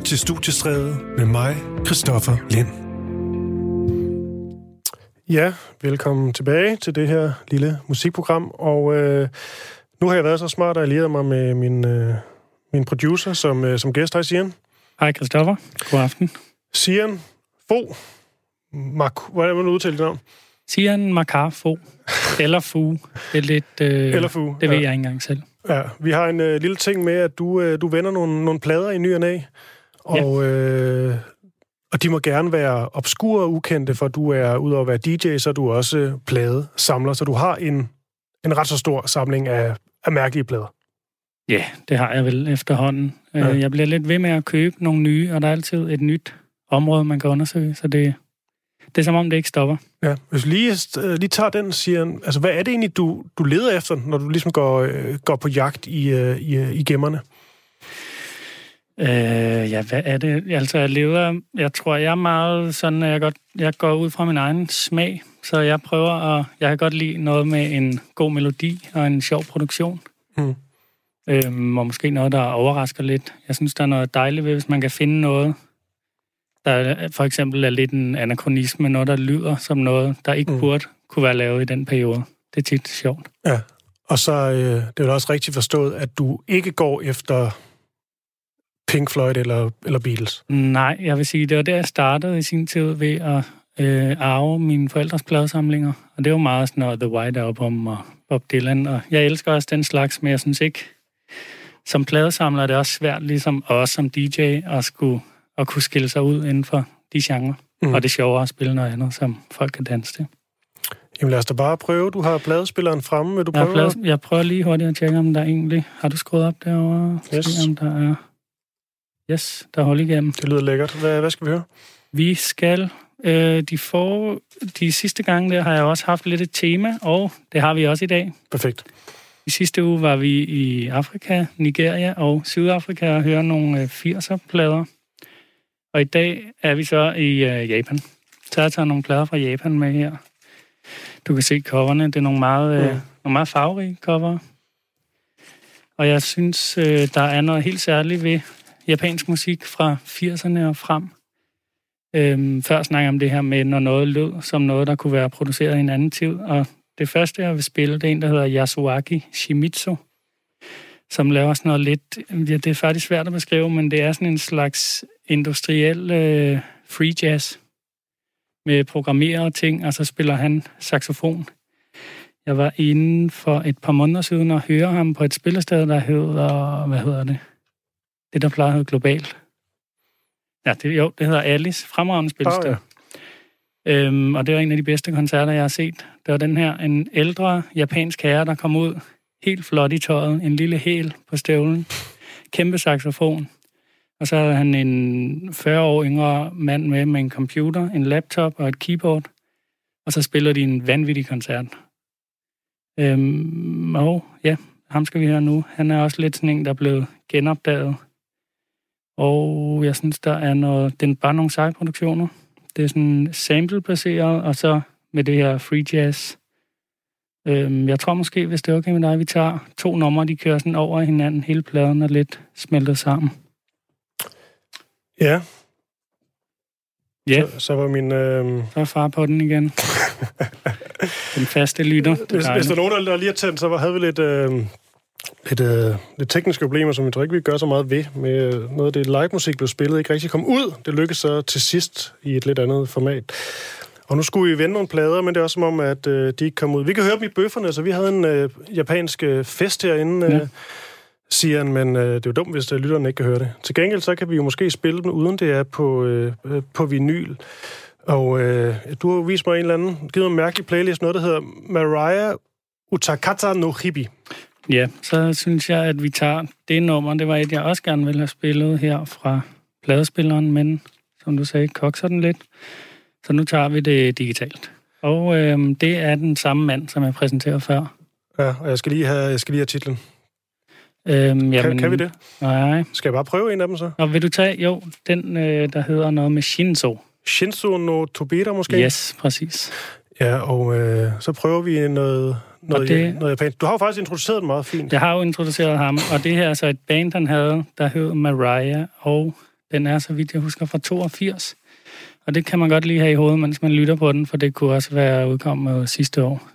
lytter til Studiestræde med mig, Christoffer Lind. Ja, velkommen tilbage til det her lille musikprogram. Og øh, nu har jeg været så smart at alliere mig med min, øh, min producer som, øh, som gæst. Hej, Sian. Hej, Christoffer. God aften. Sian Fo. Mark, hvordan vil du udtale dit navn? Sian Makar Fo. Eller Fu. Det er lidt... Øh, Eller Fu, Det ved ja. jeg ikke engang selv. Ja, vi har en øh, lille ting med, at du, øh, du vender nogle, nogle plader i ny og næ, og, øh, og de må gerne være obskure og ukendte, for du er, udover at være DJ, så er du også pladesamler, så du har en, en ret så stor samling af, af mærkelige plader. Ja, det har jeg vel efterhånden. Ja. Ja. Jeg bliver lidt ved med at købe nogle nye, og der er altid et nyt område, man kan undersøge, så det, det er som om, det ikke stopper. Ja, hvis vi lige, øh, lige tager den, siger altså hvad er det egentlig, du, du leder efter, når du ligesom går, øh, går på jagt i, øh, i, øh, i gemmerne? Øh, ja, hvad er det? Altså, jeg leder... Jeg tror, jeg er meget sådan, at jeg, godt, jeg går ud fra min egen smag. Så jeg prøver at... Jeg kan godt lide noget med en god melodi og en sjov produktion. Mm. Øhm, og måske noget, der overrasker lidt. Jeg synes, der er noget dejligt ved, hvis man kan finde noget, der for eksempel er lidt en anachronisme, noget, der lyder som noget, der ikke Mm. burde kunne være lavet i den periode. Det er tit sjovt. Ja, og så øh, det er også rigtigt forstået, at du ikke går efter Pink Floyd eller, eller Beatles. Nej, jeg vil sige, det var der, jeg startede i sin tid ved at øh, arve mine forældres pladesamlinger. Og det var meget sådan noget The White Album og Bob Dylan. Og jeg elsker også den slags, men jeg synes ikke, som pladesamler er det også svært, ligesom os som DJ, at, skulle, at kunne skille sig ud inden for de genrer. Mm. Og det er sjovere at spille noget andet, som folk kan danse til. Jamen lad os da bare prøve. Du har pladespilleren fremme. Vil du Jeg, prøve? har plade, jeg prøver lige hurtigt at tjekke, om der egentlig... Har du skruet op derovre? Yes. Se, om der er... Yes, der er hul igennem. Det lyder lækkert. Hvad, hvad skal vi høre? Vi skal... Øh, de, for, de sidste gange der har jeg også haft lidt et tema, og det har vi også i dag. Perfekt. I sidste uge var vi i Afrika, Nigeria og Sydafrika og høre nogle øh, 80'er-plader. Og i dag er vi så i øh, Japan. Så jeg tager nogle plader fra Japan med her. Du kan se coverne. Det er nogle meget, øh, Mm. nogle meget farverige cover. Og jeg synes, øh, der er noget helt særligt ved japansk musik fra 80'erne og frem. Øhm, før snakker jeg om det her med, når noget lød som noget, der kunne være produceret i en anden tid. Og det første, jeg vil spille, det er en, der hedder Yasuaki Shimizu, som laver sådan noget lidt... Ja, det er faktisk svært at beskrive, men det er sådan en slags industriel øh, free jazz med programmerede ting, og så spiller han saxofon. Jeg var inde for et par måneder siden og høre ham på et spillested, der hedder... Hvad hedder det? Det, der plejer at hedde Global. Ja, det, jo, det hedder Alice. Fremragende spillested. Ah, ja. Øhm, og det var en af de bedste koncerter, jeg har set. Det var den her, en ældre japansk herre, der kom ud, helt flot i tøjet, en lille hæl på støvlen, kæmpe saxofon. Og så havde han en 40 år yngre mand med med en computer, en laptop og et keyboard. Og så spiller de en vanvittig koncert. Øhm, og ja, ham skal vi høre nu. Han er også lidt sådan en, der er blevet genopdaget. Og jeg synes, der er noget... Det er bare nogle seje produktioner. Det er sådan sample-baseret, og så med det her free jazz. Øhm, jeg tror måske, hvis det er okay med dig, vi tager to numre, de kører sådan over hinanden. Hele pladen er lidt smeltet sammen. Ja, Ja, så, så var min... Øh, så er far på den igen. den faste lytter. Er hvis, hvis der er nogen, der- lige har tændt, så var- havde vi lidt... Øh, lidt, øh, lidt tekniske problemer, som jeg tror ikke, vi gør så meget ved. Med øh, noget af det live-musik blev spillet, ikke rigtig kom ud. Det lykkedes så til sidst i et lidt andet format. Og nu skulle vi vende nogle plader, men det er også som om, at øh, de ikke kom ud. Vi kan høre dem i bøfferne, så vi havde en øh, japansk øh, fest herinde, øh, Ja. siger han, men øh, det er jo dumt, hvis øh, lytterne ikke kan høre det. Til gengæld, så kan vi jo måske spille dem, uden det er på, øh, øh, på vinyl. Og øh, du har jo vist mig en eller anden, givet mig en mærkelig playlist, noget der hedder Mariah Utakata no Hibi. Ja, så synes jeg, at vi tager det nummer. Det var et, jeg også gerne ville have spillet her fra pladespilleren, men som du sagde, kokser den lidt. Så nu tager vi det digitalt. Og øhm, det er den samme mand, som jeg præsenterede før. Ja, og jeg skal lige have, jeg skal lige have titlen. Øhm, Kan, kan vi det? Nej. Skal jeg bare prøve en af dem så? Og vil du tage, jo, den, øh, der hedder noget med Shinzo. Shinzo no Tobita måske? Yes, præcis. Ja, og øh, så prøver vi noget, noget, det- det... noget japansk. Du har jo faktisk introduceret den meget fint. Jeg har jo introduceret ham, og det her er så et band, han havde, der hed Mariah, og Den er, så vidt jeg husker, fra 82. Og det kan man godt lige have i hovedet, mens man lytter på den, for det kunne også være udkommet sidste år.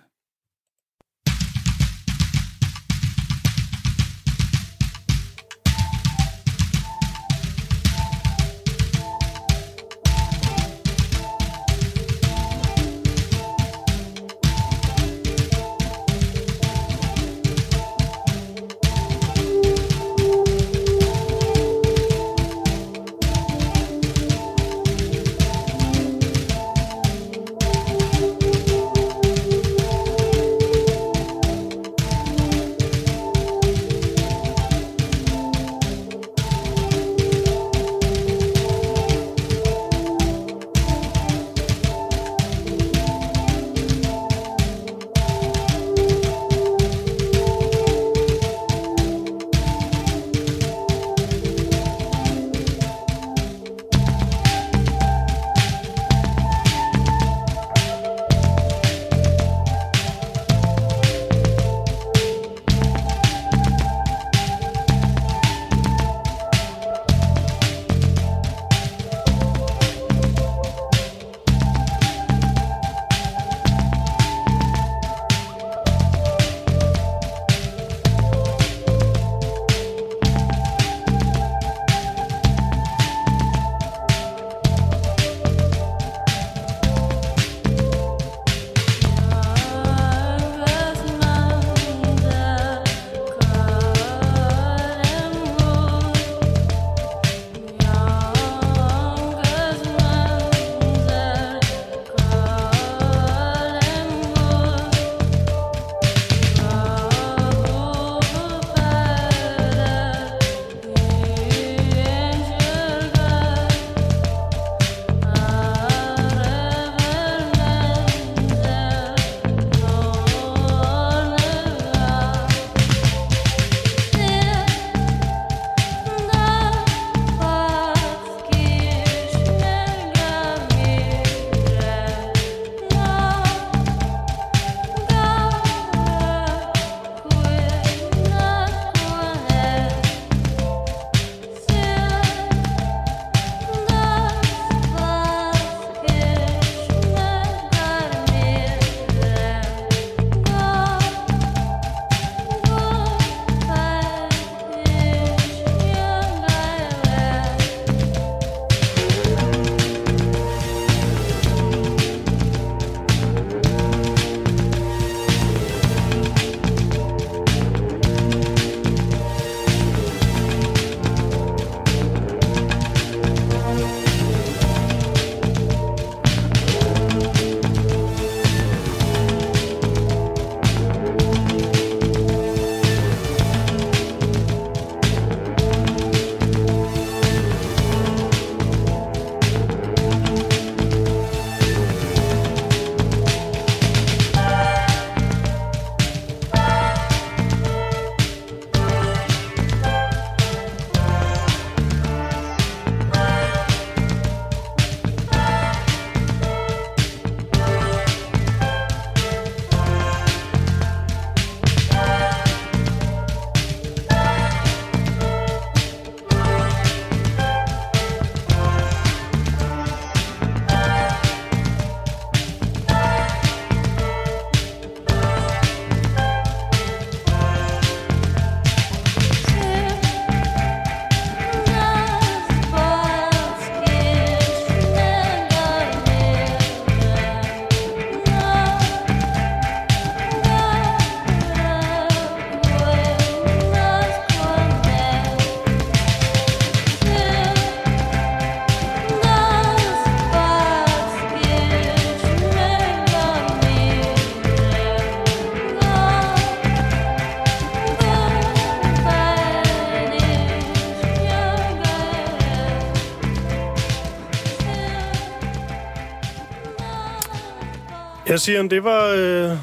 Ja, Sian, det var, øh,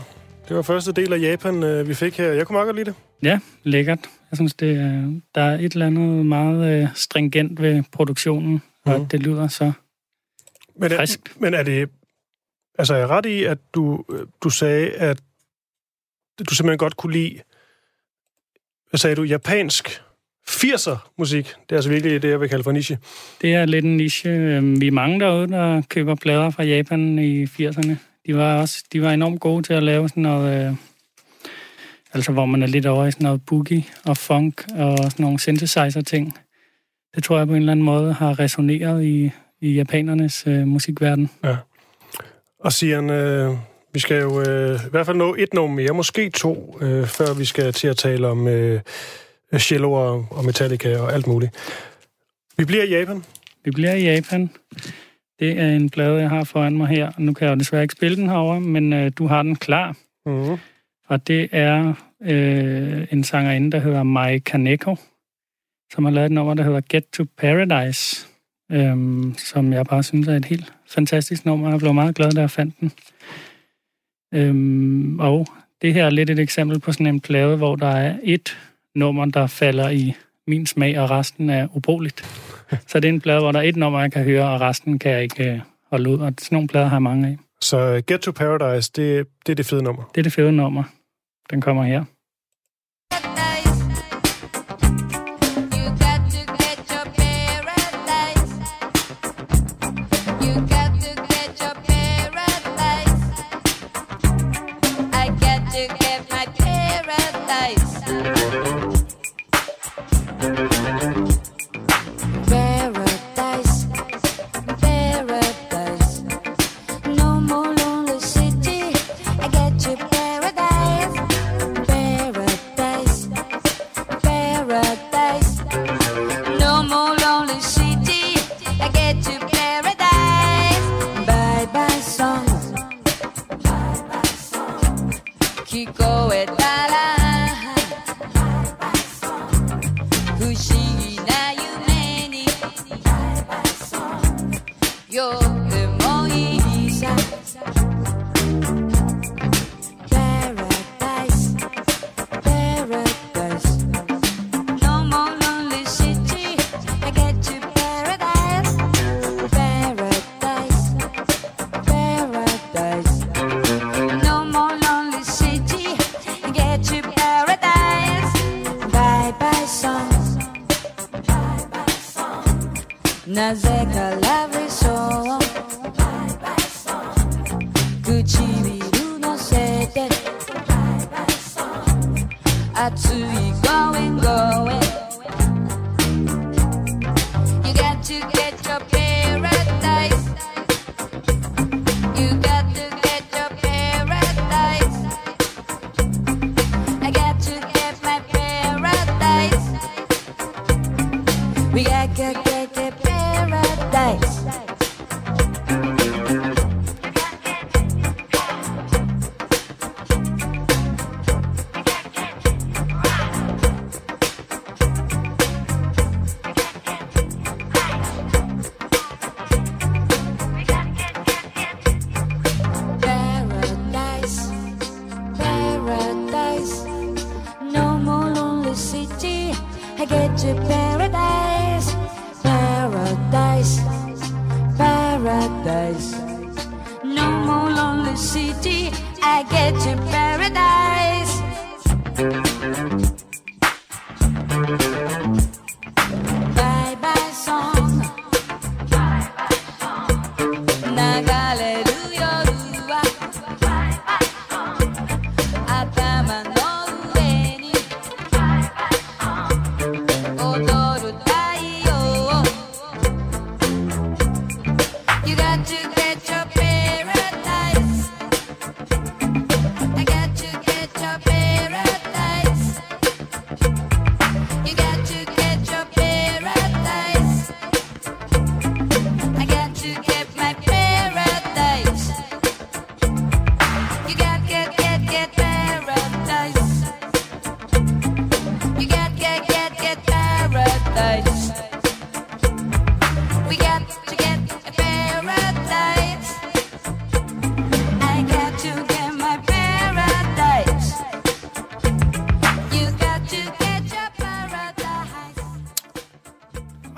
det var første del af Japan, øh, vi fik her. Jeg kunne meget godt lide det. Ja, lækkert. Jeg synes, det, er, der er et eller andet meget øh, stringent ved produktionen, mm. og Mhm. det lyder så Men er, friskt. men er det... Altså, er jeg ret i, at du, øh, du sagde, at du simpelthen godt kunne lide... Hvad sagde du? Japansk 80'er musik. Det er altså virkelig det, jeg vil kalde for niche. Det er lidt en niche. Øhm, Vi er mange derude, der køber plader fra Japan i 80'erne. De var også de var enormt gode til at lave sådan noget... Øh, altså, hvor man er lidt over i sådan noget boogie og funk og sådan nogle synthesizer-ting. Det tror jeg på en eller anden måde har resoneret i, i japanernes øh, musikverden. Ja. Og Sian, øh, vi skal jo øh, i hvert fald nå et nummer mere, måske to, øh, før vi skal til at tale om øh, cello og, og Metallica og alt muligt. Vi bliver i Japan. Vi bliver i Japan. Det er en plade, jeg har foran mig her. Nu kan jeg jo desværre ikke spille den herover, men øh, du har den klar. Mm-hmm. Og det er øh, en sangerinde, der hedder Mai Kaneko, som har lavet et nummer, der hedder Get to Paradise, øhm, som jeg bare synes er et helt fantastisk nummer. Jeg blev meget glad, da jeg fandt den. Øhm, og det her er lidt et eksempel på sådan en plade, hvor der er et nummer, der falder i min smag, og resten er ubrugeligt. Så det er en plade, hvor der er et nummer, jeg kan høre, og resten kan jeg ikke øh, holde ud. Og sådan nogle plader har jeg mange af. Så øh, Get to Paradise, det, det er det fede nummer. Det er det fede nummer. Den kommer her.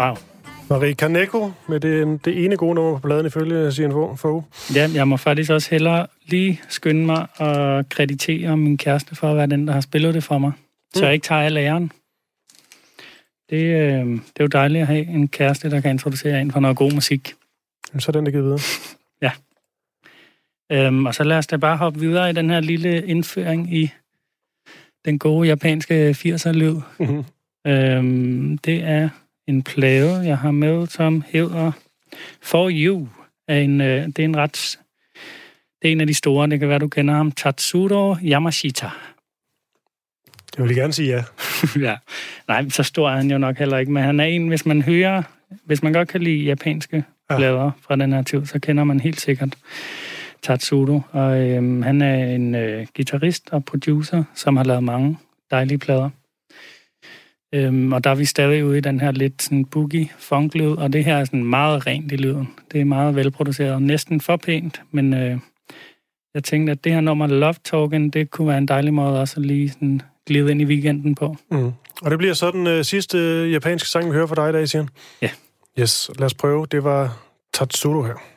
Wow. Marie Kaneko med det, det ene gode nummer på pladen ifølge Fogh. Ja, jeg må faktisk også hellere lige skynde mig og kreditere min kæreste for at være den, der har spillet det for mig. Så jeg ikke tager al æren. Det øh, det er jo dejligt at have en kæreste, der kan introducere en for noget god musik. Så er den der givet videre. Øhm, og så lad os da bare hoppe videre i den her lille indføring i den gode japanske 80'er-lyd. Mhm. Øhm, det er en plade, jeg har med, som hedder For You. Er en, øh, det er en ret... Det er en af de store, det kan være, du kender ham. Tatsuro Yamashita. Jeg vil gerne sige ja. ja. Nej, så stor er han jo nok heller ikke, men han er en, hvis man hører, hvis man godt kan lide japanske Ja. plader fra den her tid, så kender man helt sikkert Tatsuro. Og øhm, han er en øh, guitarist og producer, som har lavet mange dejlige plader. Øhm, og der er vi stadig ude i den her lidt sådan boogie funk lyd, og det her er sådan meget rent i lyden. Det er meget velproduceret, næsten for pænt, men øh, jeg tænkte, at det her nummer Love Token, det kunne være en dejlig måde også at lige sådan glide ind i weekenden på. Mm. Og det bliver så den øh, sidste øh, japanske sang, vi hører fra dig i dag, Sian. Ja. Yes, lad os prøve. Det var Tatsuro her.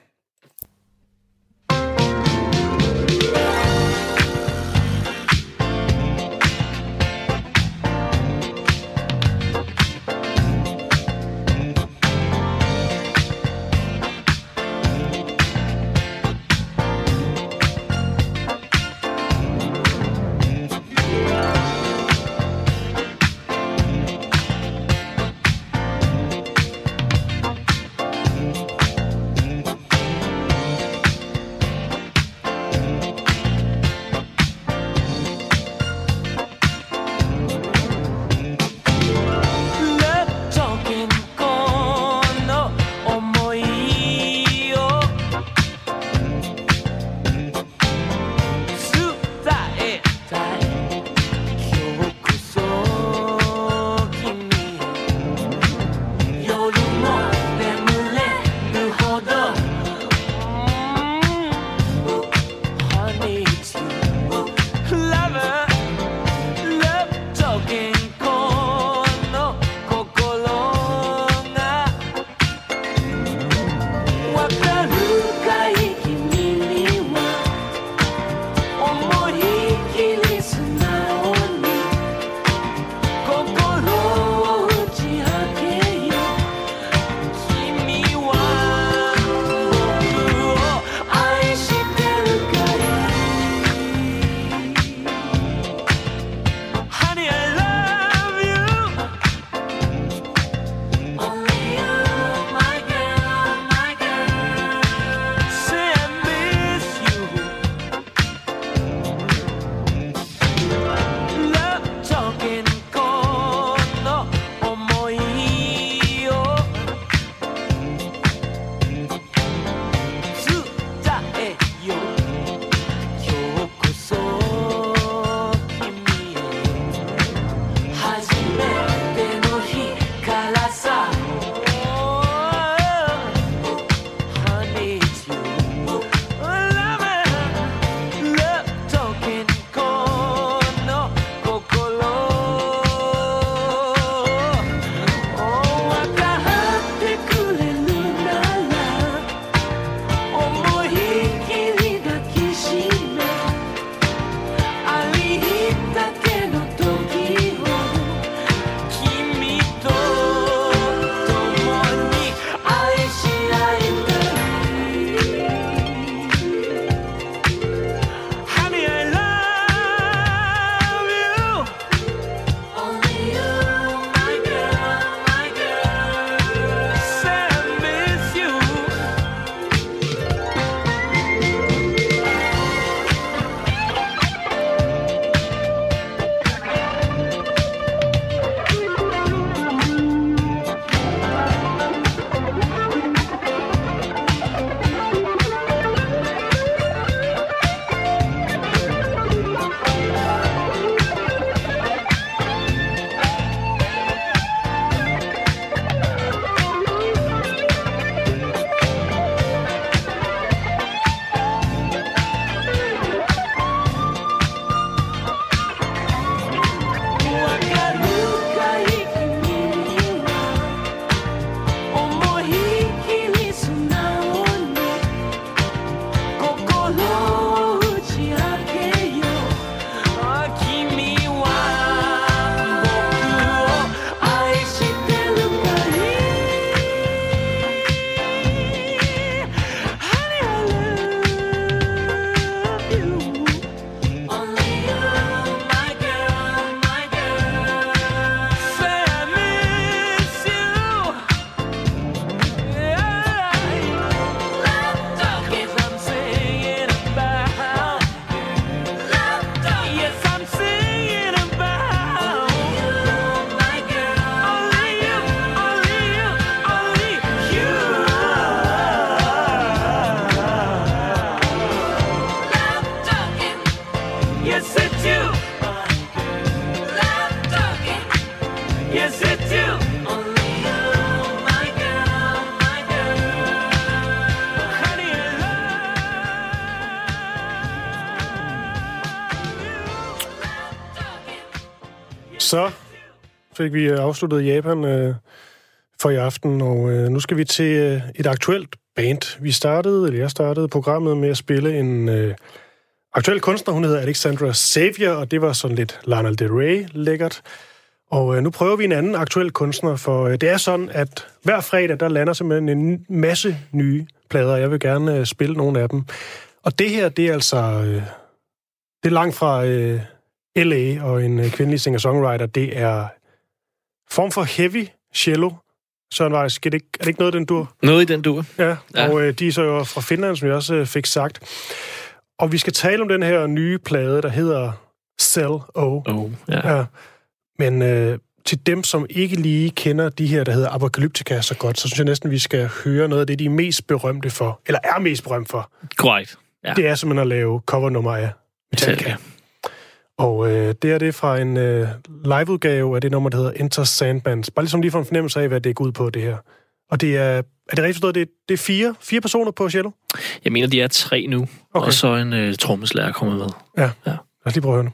Så fik vi øh, afsluttet Japan øh, for i aften, og øh, nu skal vi til øh, et aktuelt band. Vi startede, eller jeg startede programmet med at spille en øh, aktuel kunstner, hun hedder Alexandra Xavier, og det var sådan lidt Lana Del Rey lækkert. Og øh, nu prøver vi en anden aktuel kunstner, for øh, det er sådan, at hver fredag, der lander simpelthen en masse nye plader. Jeg vil gerne øh, spille nogle af dem. Og det her, det er altså... Øh, det er langt fra øh, L.A. og en øh, kvindelig singer-songwriter. Det er form for heavy cello. Søren Weiss, er det, ikke, er det ikke noget, den dur? Noget i den dur. Ja, Ja. og øh, de er så jo fra Finland, som jeg også øh, fik sagt. Og vi skal tale om den her nye plade, der hedder Cell O. Oh, ja. Ja. Men øh, til dem, som ikke lige kender de her, der hedder Apocalyptica så godt, så synes jeg næsten, vi skal høre noget af det, de er mest berømte for, eller er mest berømt for. Korrekt. Ja. Det er simpelthen at lave covernummer af Metallica. Og øh, det er det fra en øh, liveudgave af det nummer, der hedder Enter Sandbands. Bare ligesom lige for en fornemmelse af, hvad det går ud på, det her. Og det er, er det rigtigt forstået, det det er fire, fire personer på cello? Jeg mener, de er tre nu, okay. Og så en øh, trommeslager kommet med. Ja. Ja. Lad os lige prøve at høre nu.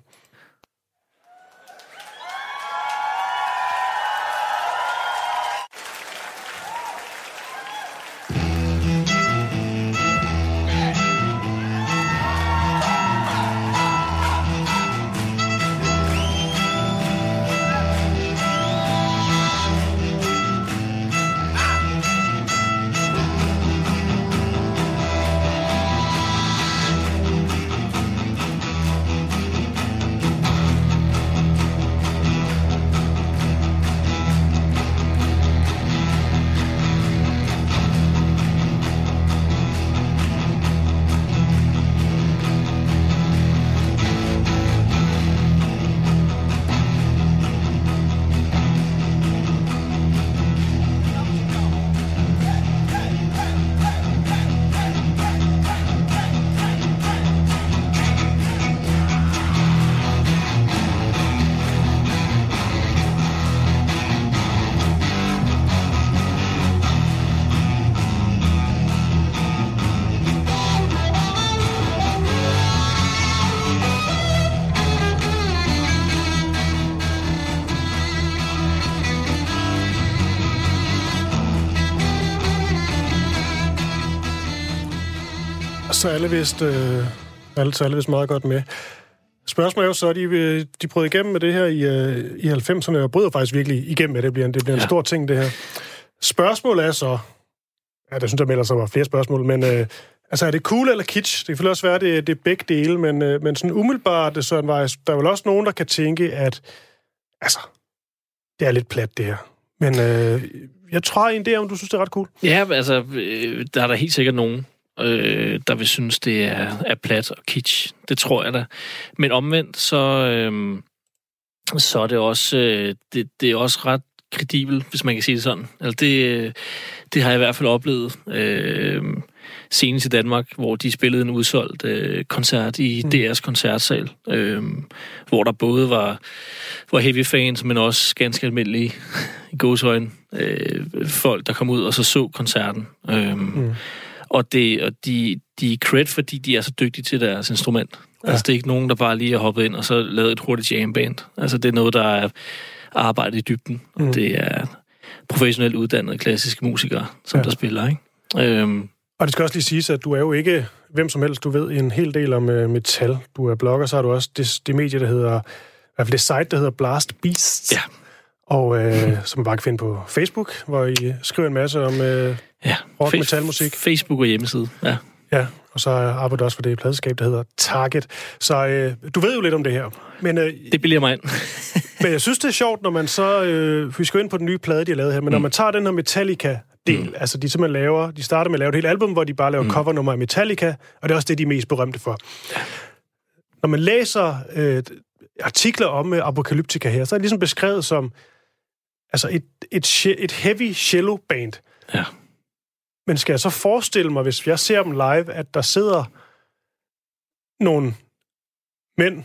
Så alle vist, øh, alle, så alle vist meget godt med. Spørgsmålet er jo så, de, øh, de brød igennem med det her i, øh, i 90'erne, og bryder faktisk virkelig igennem med det. Det bliver en, det bliver en Ja. stor ting, det her. Spørgsmålet er så... Ja, der synes jeg melder sig var flere spørgsmål, men... Øh, altså, er det cool eller kitsch? Det kan selvfølgelig også være, det, det er begge dele, men, øh, men sådan umiddelbart, det Søren Weiss, der er vel også nogen, der kan tænke, at... Altså, det er lidt plat, det her. Men øh, jeg tror egentlig, om du synes, det er ret cool. Ja, altså, øh, der er der helt sikkert nogen, øh, der vil synes, det er, er plat og kitsch. Det tror jeg da. Men omvendt, så, øh, så er det også, øh, det, det er også ret kredibel, hvis man kan sige det sådan. Altså det, øh, det har jeg i hvert fald oplevet øh, senest i Danmark, hvor de spillede en udsolgt øh, koncert i Mm. DR's koncertsal, øh, hvor der både var, var heavy fans, men også ganske almindelige i gåsøjne, øh, folk, der kom ud og så så koncerten. Øh, Mm. Og, det, og de, de er cred, fordi de er så dygtige til deres instrument. Ja. Altså, det er ikke nogen, der bare lige har hoppet ind og så lavet et hurtigt jamband. Altså, det er noget, der er arbejdet i dybden. Mm. Og det er professionelt uddannede klassiske musikere, som ja. Der spiller, ikke? Øhm, Og det skal også lige siges, at du er jo ikke hvem som helst. Du ved en hel del om uh, metal. Du er blogger, så har du også det, det medie, der hedder... I hvert fald det site, der hedder Blast Beasts. Ja. Og øh, som man bare kan finde på Facebook, hvor I skriver en masse om øh, ja. rock metalmusik. Facebook og hjemmeside, ja. Ja, og så arbejder også for det pladeskab, der hedder Target. Så øh, du ved jo lidt om det her. Men, øh, Det bilder mig ind. men jeg synes, det er sjovt, når man så... Øh, vi skal ind på den nye plade, de har lavet her, men mm. når man tager den her Metallica-del, mm. altså de simpelthen laver... De starter med at lave et helt album, hvor de bare laver mm. covernummer af Metallica, og det er også det, de er mest berømte for. Når man læser øh, artikler om øh, Apocalyptica her, så er det ligesom beskrevet som altså et, et, et heavy cello band. Ja. Men skal jeg så forestille mig, hvis jeg ser dem live, at der sidder nogle mænd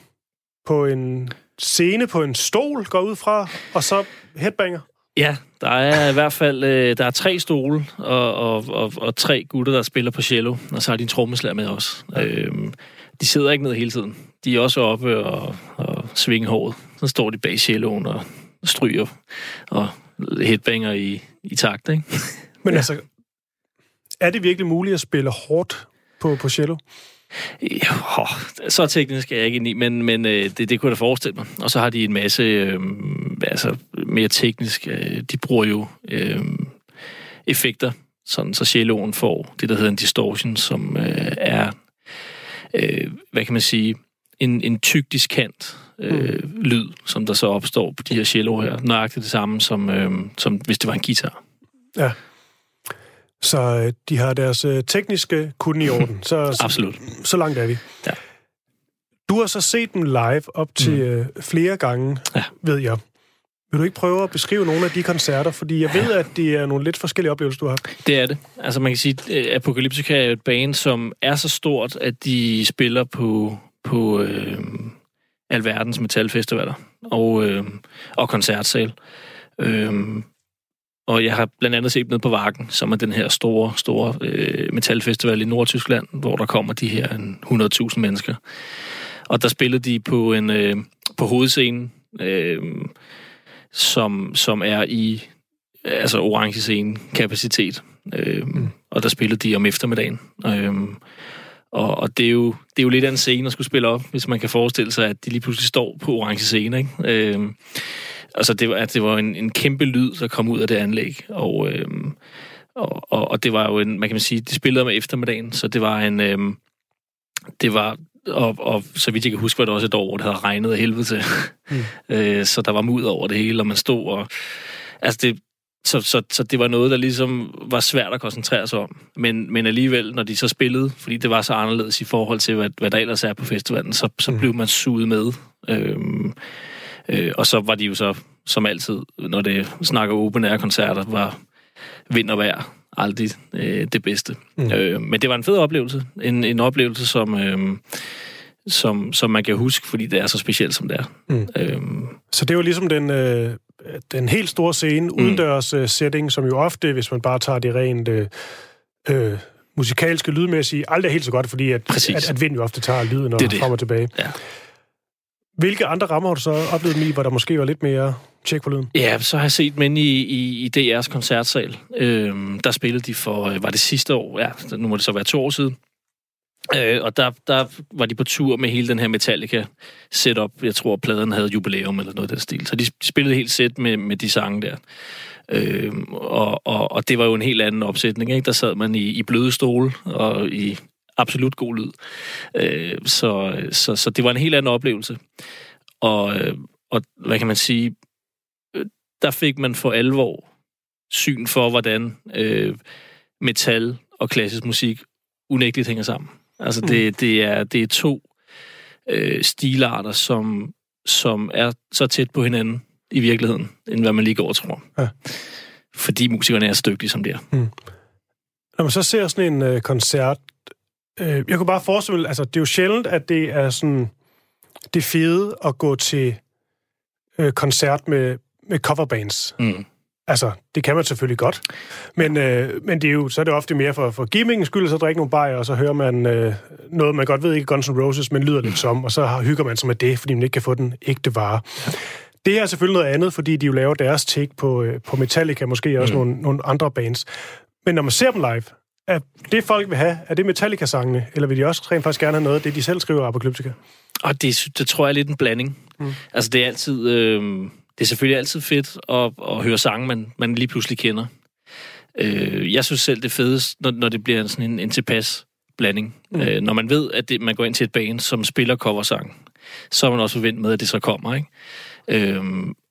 på en scene på en stol, går ud fra, og så headbanger? Ja, der er i hvert fald øh, der er tre stole og, og, og, og tre gutter, der spiller på cello, og så har de en trommeslager med også. Øhm, de sidder ikke ned hele tiden. De er også oppe og, og svinger håret. Så står de bag celloen og stryger og headbanger i, i takt, ikke? Men ja. altså, er det virkelig muligt at spille hårdt på, på cello? Jo, så teknisk er jeg ikke ind i, men, men øh, det, det kunne jeg da forestille mig. Og så har de en masse øh, altså, mere teknisk. Øh, de bruger jo øh, effekter, sådan, så celloen får det, der hedder en distortion, som øh, er, øh, hvad kan man sige, en, en tyk diskant øh, mm. lyd, som der så opstår på de her celloer her. Nøjagtigt det samme, som, øh, som hvis det var en guitar. Ja. Så øh, de har deres øh, tekniske kunde i orden. Så, Absolut. Så, så langt er vi. Ja. Du har så set dem live op til mm. øh, flere gange, Ja. ved jeg. Vil du ikke prøve at beskrive nogle af de koncerter? Fordi jeg ved, at det er nogle lidt forskellige oplevelser, du har. Det er det. Altså man kan sige, at Apocalyptica er et band, som er så stort, at de spiller på, på øh, alverdens metalfestivaler og, øh, og koncertsal. Øh, og jeg har blandt andet set ned på Vakken, som er den her store, store øh, metalfestival i Nordtyskland, hvor der kommer de her en 100.000 mennesker. Og der spillede de på en øh, på hovedscenen, øh, som, som er i altså orange scene kapacitet. Øh, mm. Og der spillede de om eftermiddagen. Øh, og, og det, er jo, det er jo lidt af en scene at skulle spille op, hvis man kan forestille sig, at de lige pludselig står på orange scene. Ikke? Øh, altså det var, at det var en, en kæmpe lyd, der kom ud af det anlæg. Og, øh, og, og, og det var jo en, man kan sige, de spillede om eftermiddagen, så det var en, øh, det var, og, og så vidt jeg kan huske, var det også et år, hvor det havde regnet af helvede til. Mm. øh, så der var mud over det hele, og man stod og, altså det, så, så, så det var noget, der ligesom var svært at koncentrere sig om. Men, men alligevel, når de så spillede, fordi det var så anderledes i forhold til, hvad, hvad der ellers er på festivalen, så, så Mm. blev man suget med. Øhm, øh, og så var de jo så, som altid, når det snakker open air koncerter, var vind og vejr aldrig øh, det bedste. Mm. Mm. Øh, men det var en fed oplevelse. En, en oplevelse, som, øh, som, som man kan huske, fordi det er så specielt, som det er. Mm. Øh, Så det var ligesom den, øh, den helt store scene, mm. udendørs øh, setting, som jo ofte, hvis man bare tager det rent øh, øh, musikalske, lydmæssige, aldrig er helt så godt, fordi at, Præcis. at, at vind jo ofte tager lyden og Det er det. frem og tilbage. Ja. Hvilke andre rammer har du så oplevet dem i, hvor der måske var lidt mere tjek på lyden? Ja, så har jeg set dem inde i, i, i DR's koncertsal. Øhm, der spillede de for, øh, var det sidste år? Ja, nu må det så være to år siden. Øh, og der, der var de på tur med hele den her Metallica setup. Jeg tror, pladen havde jubilæum eller noget af den stil. Så de spillede helt sæt med, med de sange der. Øh, og, og, og det var jo en helt anden opsætning. Ikke? Der sad man i, i bløde stole og i absolut god lyd. Øh, så, så, så det var en helt anden oplevelse. Og, øh, og hvad kan man sige? øh, Der fik man for alvor syn for, hvordan øh, metal og klassisk musik unægteligt hænger sammen. Altså, det, det, er, det er to øh, stilarter, som, som er så tæt på hinanden i virkeligheden, end hvad man lige går og tror. Ja. Fordi musikerne er så dygtige, som de er. Når man så ser sådan en øh, koncert, øh, jeg kunne bare forestille mig, altså det er jo sjældent, at det er sådan det fede at gå til øh, koncert med, med coverbands. Mm. Altså, det kan man selvfølgelig godt. Men, øh, men det er jo, så er det ofte mere for, for gammingens skyld, så drikke nogle bajer, og så hører man øh, noget, man godt ved ikke Guns N' Roses, men lyder lidt som, og så hygger man sig med det, fordi man ikke kan få den ægte vare. Det her er selvfølgelig noget andet, fordi de jo laver deres take på, øh, på Metallica, måske også mm. nogle, nogle andre bands. Men når man ser dem live, er det folk vil have, er det Metallica-sangene, eller vil de også rent faktisk gerne have noget af det, de selv skriver Apocalyptica? Og det, det tror jeg er lidt en blanding. Mm. Altså, det er altid... Øh, det er selvfølgelig altid fedt at, at høre sange, man, man lige pludselig kender. Øh, jeg synes selv, det er fedest, når, når det bliver sådan en, en tilpas blanding. Mm. Øh, når man ved, at det, man går ind til et band, som spiller coversang, så er man også forventet med, at det så kommer, ikke? Øh,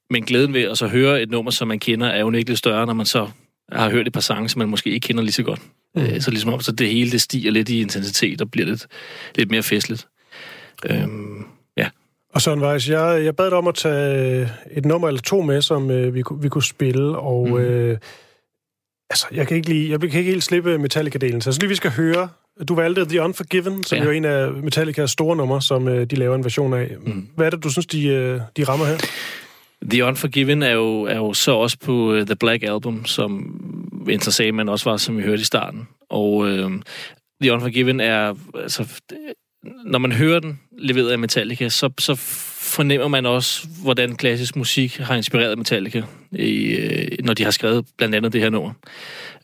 men glæden ved at så høre et nummer, som man kender, er jo ikke lidt større, når man så har hørt et par sange, som man måske ikke kender lige så godt. Mm. Øh, så ligesom om, så det hele det stiger lidt i intensitet og bliver lidt, lidt mere festligt. Øhm, ja. Og Søren Weiss, jeg, jeg bad dig om at tage et nummer eller to med, som øh, vi, vi kunne spille, og mm. øh, altså, jeg kan ikke lige, jeg kan ikke helt slippe Metallica-delen, så jeg synes lige, vi skal høre, du valgte The Unforgiven, som. Ja. jo er en af Metallicas store numre, som øh, de laver en version af. Mm. Hvad er det, du synes, de, øh, de rammer her? The Unforgiven er jo, er jo så også på uh, The Black Album, som Enter Sandman også var, som vi hørte i starten. Og uh, The Unforgiven er, altså, øh, når man hører den leveret af Metallica, så, så fornemmer man også, hvordan klassisk musik har inspireret Metallica, i, når de har skrevet blandt andet det her nummer.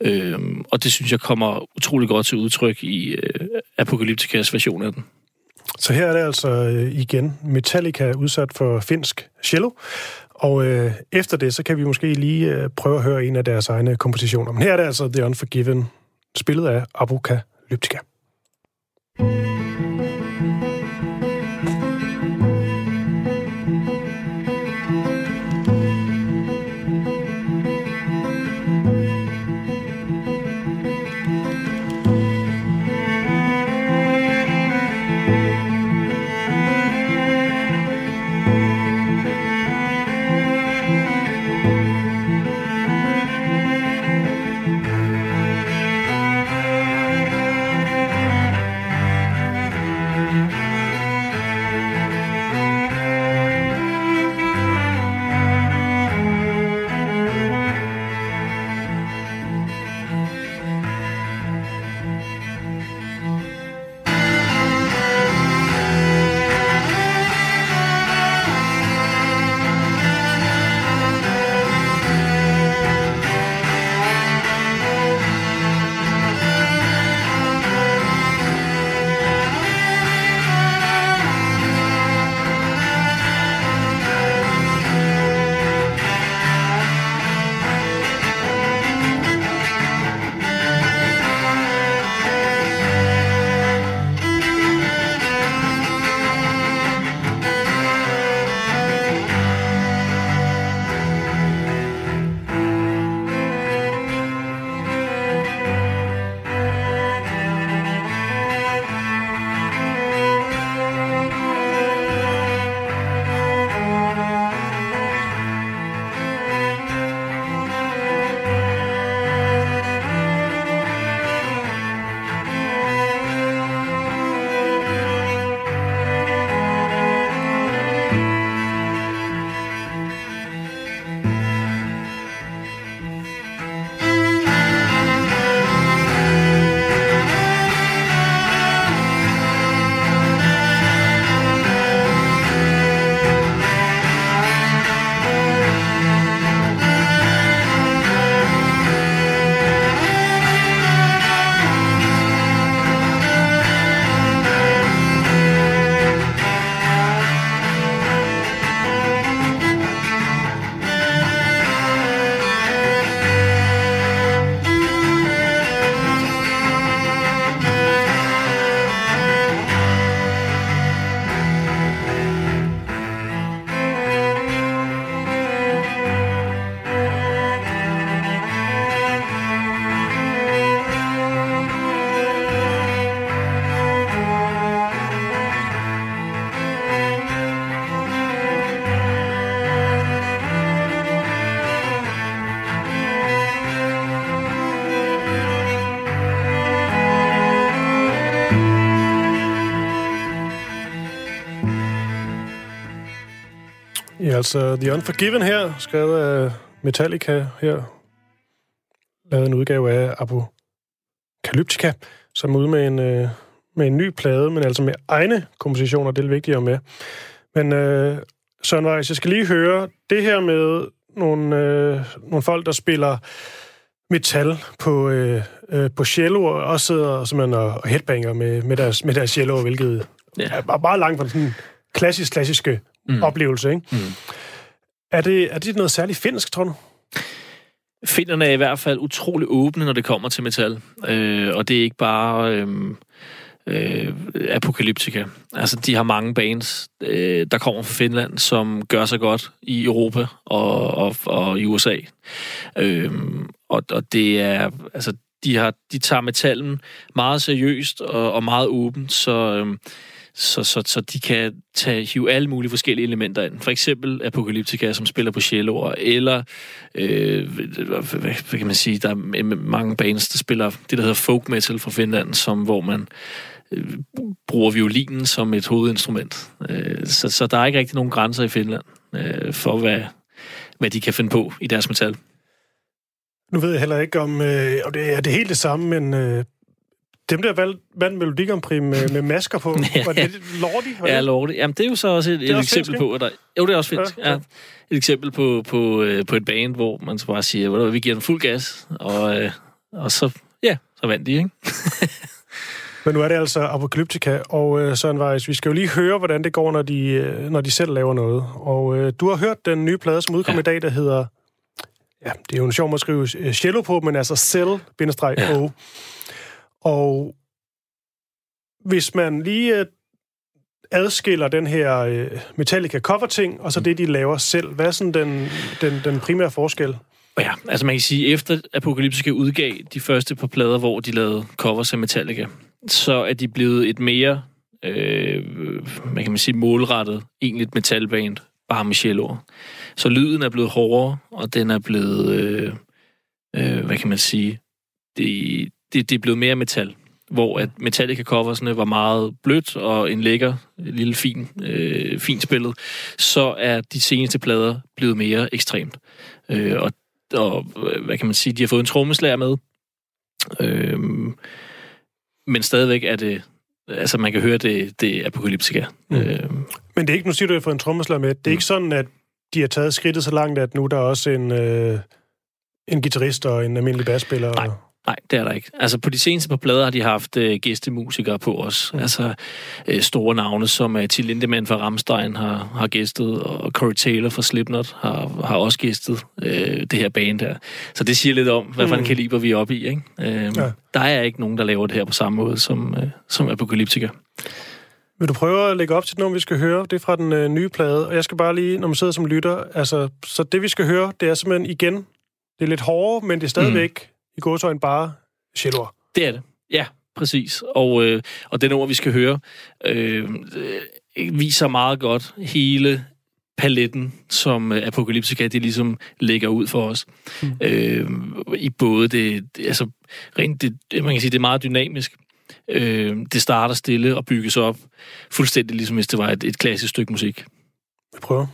Øhm, og det synes jeg kommer utrolig godt til udtryk i øh, Apocalypticas version af den. Så her er det altså igen Metallica udsat for finsk cello, og øh, efter det, så kan vi måske lige øh, prøve at høre en af deres egne kompositioner. Men her er det altså The Unforgiven, spillet af Apocalyptica. Ja, altså The Unforgiven her, skrevet af Metallica her, lavet en udgave af Apocalyptica, som er ude med en, øh, med en ny plade, men altså med egne kompositioner, det er vigtigt at med. Men øh, Søren Weiss, jeg skal lige høre det her med nogle, øh, nogle folk, der spiller metal på, øh, øh, på cello, og også sidder simpelthen og, og headbanger med, med, deres, med deres cello, hvilket Ja. er bare, langt fra den klassisk, klassiske mm. oplevelse, ikke? Mm. Er det, er det noget særligt finsk, tror du? Finderne er i hvert fald utrolig åbne, når det kommer til metal. Øh, og det er ikke bare øh, øh, Apocalyptica. Altså, de har mange bands, øh, der kommer fra Finland, som gør sig godt i Europa og, og, og i USA. Øh, og, og det er... Altså, de, har, de tager metallen meget seriøst og, og meget åbent, så... Øh, så, så, så de kan tage, hive alle mulige forskellige elementer ind. For eksempel Apocalyptica, som spiller på celloer, eller, øh, hvad, hvad kan man sige, der er mange bands, der spiller det, der hedder folk metal fra Finland, som, hvor man øh, bruger violinen som et hovedinstrument. Øh, så, så der er ikke rigtig nogen grænser i Finland øh, for, hvad, hvad de kan finde på i deres metal. Nu ved jeg heller ikke, om øh, og det er det helt det samme, men øh, dem der valg, vandt Melodi Grand Prix med, med masker på, Ja. var det Lordi? Var Ja, det? det. Jamen, det er jo så også et, et også eksempel finsk, på, at der... Jo, det er også finsk, Ja, ja. ja. Et eksempel på, på, øh, på et band, hvor man så bare siger, "Ved du hvad, vi giver den fuld gas, og, øh, og så, ja, så vandt de, ikke? Men nu er det altså Apocalyptica, og øh, Søren Weiss, vi skal jo lige høre, hvordan det går, når de, øh, når de selv laver noget. Og øh, du har hørt den nye plade, som udkom Ja. i dag, der hedder... Ja, det er jo en sjov måde at skrive cello på, men altså cell-o. Ja. Og hvis man lige øh, adskiller den her øh, Metallica cover-ting, og så det, de laver selv, hvad er sådan den, den, den primære forskel? Ja, altså man kan sige, efter Apocalyptica udgav de første par plader, hvor de lavede covers af Metallica, så er de blevet et mere, øh, hvad kan man sige, målrettet, egentligt metalband, bare med celloer. Så lyden er blevet hårdere, og den er blevet, øh, øh, hvad kan man sige, det, det, det er blevet mere metal. Hvor at Metallica coversne var meget blødt og en lækker, lille fin, øh, fint spillet, så er de seneste plader blevet mere ekstremt. Øh, og og øh, hvad kan man sige, de har fået en trommeslager med. Øhm, men stadigvæk er det, altså man kan høre, det, det er apokalyptika. Mm. Øhm, Men det er ikke, nu siger du, at jeg har fået en trommeslager med. Det er Mm. ikke sådan, at de har taget skridtet så langt, at nu er der også en, øh, en guitarist og en almindelig basspiller. Nej. Nej, det er der ikke. Altså på de seneste par plader har de haft øh, gæstemusikere på os. Mm. Altså øh, store navne, som uh, Till Lindemann fra Rammstein har, har gæstet, og Corey Taylor fra Slipknot har, har også gæstet øh, det her band her. Så det siger lidt om, hvad for en Mm. kaliber vi er oppe i. Ikke? Ja. ja. Der er ikke nogen, der laver det her på samme måde som, øh, som Apocalyptica. Vil du prøve at lægge op til noget, vi skal høre? Det er fra den øh, nye plade. Og jeg skal bare lige, når man sidder som lytter, altså, så det vi skal høre, det er simpelthen igen, det er lidt hårdere, men det er stadigvæk mm. I gåsøjne bare celloer. Det er det. Ja, præcis. Og, øh, og den ord, vi skal høre, øh, øh, viser meget godt hele paletten, som øh, Apocalyptica, det ligesom lægger ud for os. Mm. Øh, I både det, det altså rent det, man kan sige, det er meget dynamisk. Øh, det starter stille og bygges op, fuldstændig ligesom hvis det var et, et klassisk stykke musik. Vi prøver.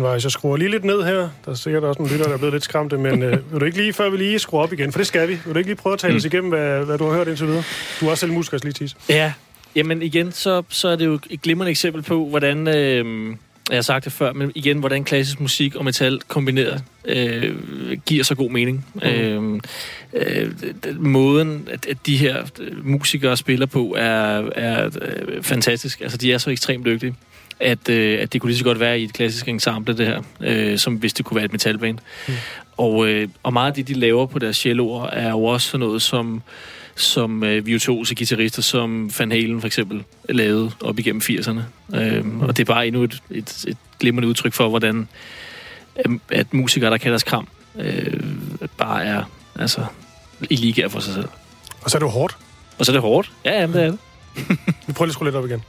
Var, jeg skruer lige lidt ned her. Der er sikkert også nogle lytter, der er blevet lidt skræmte, men øh, vil du ikke lige, før vi lige skruer op igen, for det skal vi, vil du ikke lige prøve at tale os igennem, hvad, hvad du har hørt indtil videre? Du er også selv musiker, lige tis. Ja, jamen igen, så, så er det jo et glimrende eksempel på, hvordan, øh, jeg har sagt det før, men igen, hvordan klassisk musik og metal kombineret øh, giver så god mening. Mm. Øh, øh, måden, at, at de her musikere spiller på, er, er øh, fantastisk. Altså, de er så ekstremt dygtige at, øh, at det kunne lige så godt være i et klassisk ensemble, det her, øh, som hvis det kunne være et metalband. Mm. Og, øh, og meget af det, de laver på deres celloer, er jo også sådan noget, som, som øh, virtuose guitarister, som Van Halen for eksempel, lavede op igennem 80'erne. Øh, mm. Og det er bare endnu et, et, et glimrende udtryk for, hvordan øh, at musikere, der kan deres kram, øh, bare er altså, i liga for sig selv. Og så er det hårdt. Og så er det hårdt. Ja, jamen, det er det. Vi prøver lige at skrue lidt op igen.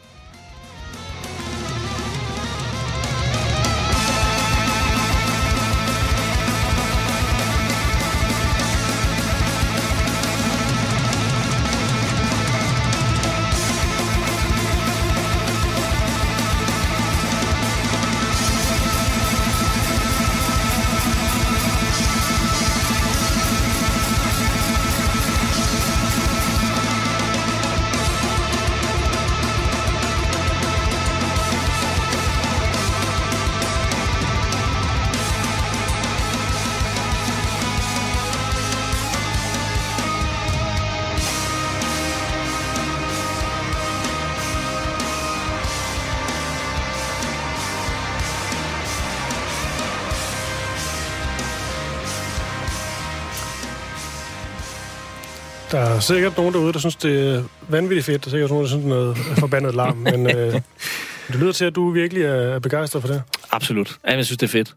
Sikkert nogen derude, der synes, det er vanvittigt fedt. Der er sikkert nogen, der synes, det er noget forbandet larm. Men øh, det lyder til, at du virkelig er begejstret for det. Absolut. Ja, jeg synes, det er fedt.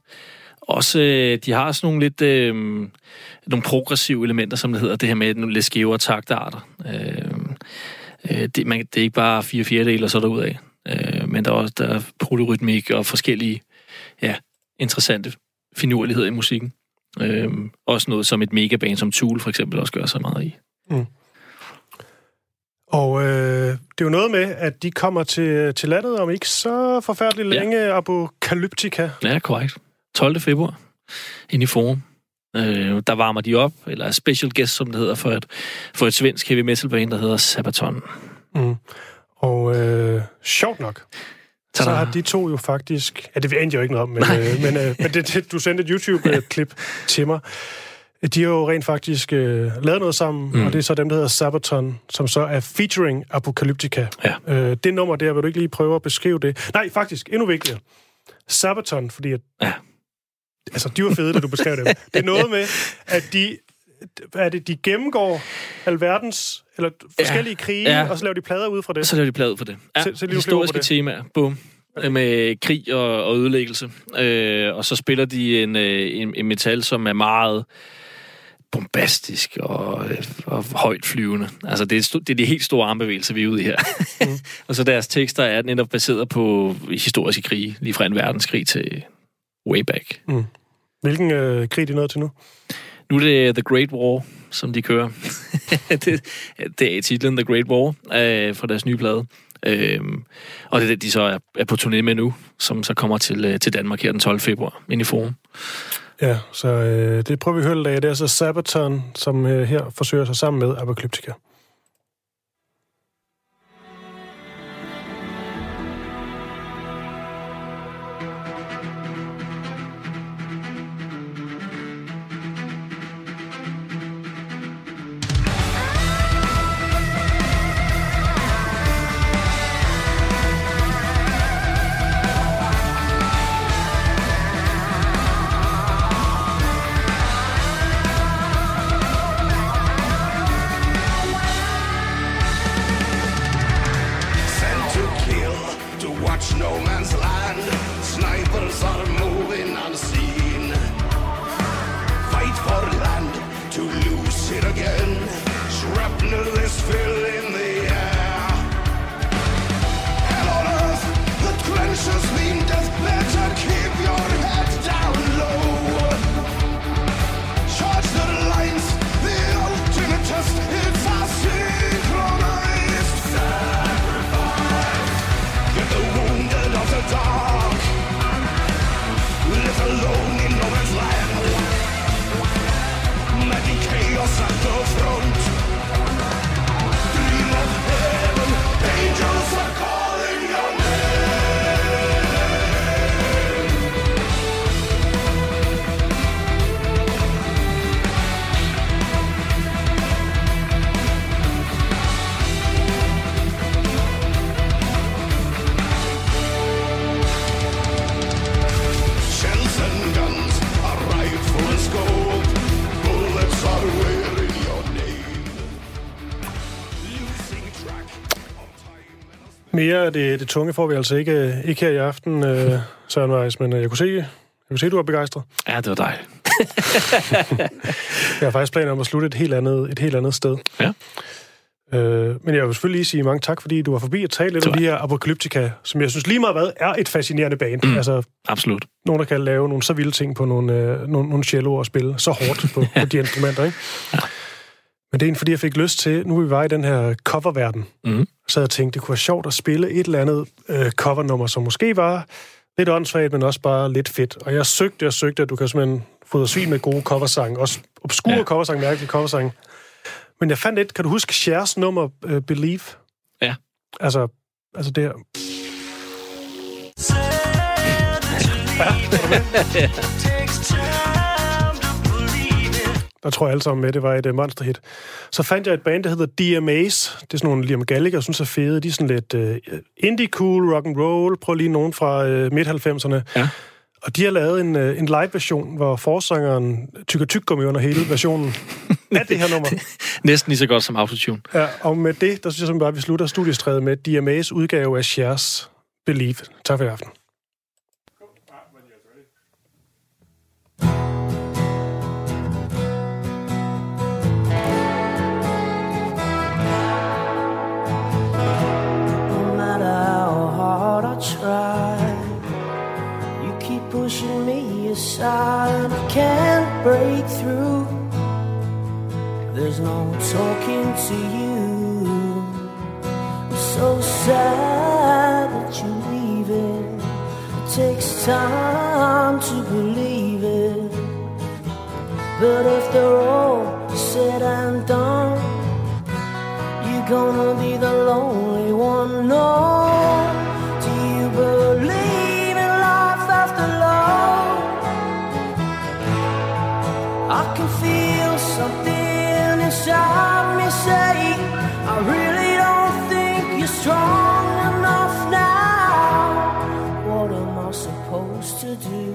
Også, øh, de har sådan nogle lidt øh, nogle progressive elementer, som det hedder, det her med nogle lidt skævere taktarter. Øh, øh, det, man, det er ikke bare fire fjerdedel og så derud af. Øh, men der er også der er polyrytmik og forskellige ja, interessante finurligheder i musikken. Øh, også noget som et megaband som Tool for eksempel også gør sig meget i. Mm. Og øh, det er jo noget med, at de kommer til, til landet om ikke så forfærdeligt Ja. længe, Apocalyptica. Ja, korrekt. 12. februar, ind i forum. Øh, der varmer de op, eller special guest, som det hedder, for et, for et svensk heavy metal band, der hedder Sabaton. Mm. Og øh, sjovt nok, så Tada. har de to jo faktisk... Ja, det endte jo ikke noget om, men, øh, men, øh, men det, det, du sendte et YouTube-klip til mig. De har jo rent faktisk øh, lavet noget sammen, mm. og det er så dem, der hedder Sabaton, som så er featuring Apocalyptica. Ja. Øh, det nummer der, vil du ikke lige prøve at beskrive det? Nej, faktisk, endnu vigtigere. Sabaton, fordi at, Ja. altså, de var fede, da du beskrev dem. Det er noget med, at de, er det, de gennemgår alverdens, eller forskellige krige, Ja. og så laver de plader ud fra det. Så laver de plade for det. Ja, Så- så historiske temaer. Bum. Med krig og, og ødelæggelse. Øh, og så spiller de en, øh, en, en metal, som er meget bombastisk og, øh, og højt flyvende. Altså, det er, det er de helt store armbevægelser, vi er ude i her. Mm. og så deres tekster er netop baseret på historiske krige, lige fra en verdenskrig til way back. Hvilken øh, krig er de nået til nu? Nu er det The Great War, som de kører. det, det er titlen The Great War øh, fra deres nye plade. Øhm, og det er det, de så er, er på turné med nu, som så kommer til, øh, til Danmark her den 12. februar, ind i forum. Ja, så øh, det prøver vi at høre lidt af. Det er så Sabaton, som øh, her forsøger sig sammen med Apocalyptica. Mere af det, det tunge får vi altså ikke, ikke her i aften, øh, Søren Weiss, men øh, jeg kunne se, jeg kunne se, du var begejstret. Ja, det var dejligt. Jeg har faktisk planer om at slutte et helt andet, et helt andet sted. Ja. Øh, men jeg vil selvfølgelig lige sige mange tak, fordi du var forbi og tale lidt om de her Apocalyptica, som jeg synes lige meget hvad er et fascinerende band. Mm. Altså, Absolut. nogen, der kan lave nogle så vilde ting på nogle, øh, nogle, nogle celloer og spille så hårdt på, på de instrumenter, ikke? Men det er en, fordi jeg fik lyst til, nu er vi var i den her coververden, Mhm. så jeg tænkte, det kunne være sjovt at spille et eller andet øh, covernummer, som måske var lidt åndssvagt, men også bare lidt fedt. Og jeg søgte og søgte, at du kan simpelthen få svin med gode coversange, også obskure ja. Ja. coversange, mærkelige coversange. Men jeg fandt et, kan du huske Chers nummer uh, Believe? Ja. Altså, altså det her. Der tror jeg alle sammen med, det var et uh, monsterhit. Så fandt jeg et band, der hedder DMAs. Det er sådan nogle Liam Gallagher, jeg synes er fede. De er sådan lidt uh, indie cool, rock and roll. Prøv lige nogen fra uh, midt-90'erne. Ja. Og de har lavet en, uh, en live-version, hvor forsangeren tykker tyggegummi under hele versionen af det her nummer. Næsten lige så godt som autotune. Ja, og med det, der synes jeg simpelthen bare, at vi slutter studiestrædet med DMA's udgave af Shares Believe. Tak for i aften. I can't break through. There's no talking to you. I'm so sad that you're leaving. It takes time to believe it. But after all said and done, you're gonna be the lonely one. No, inside me say, I really don't think you're strong enough now. What am I supposed to do?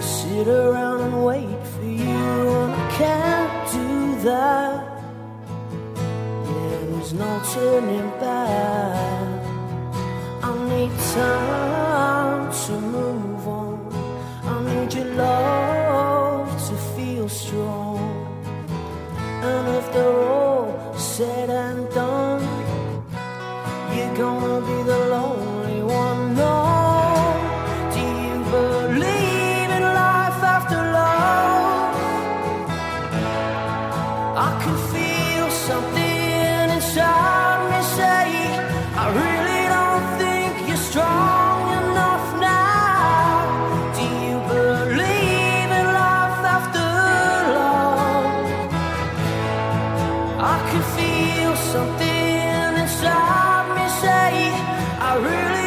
Sit around and wait for you, and I can't do that. Yeah, there's no turning back. I need time to move on. I need your love And if they're all said and done, you're gonna be the lonely feel something inside me say, I really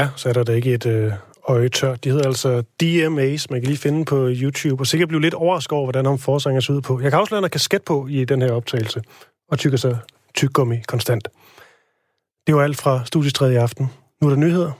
Ja, så er der da ikke et øh, øje tør. De hedder altså DMA's. Man kan lige finde på YouTube, og sikkert blive lidt overrasket over, hvordan han forsanger ser ud på. Jeg kan afsløre, at han kasket på i den her optagelse, og tykker sig gummi konstant. Det var alt fra Studiestræde i aften. Nu er der nyheder.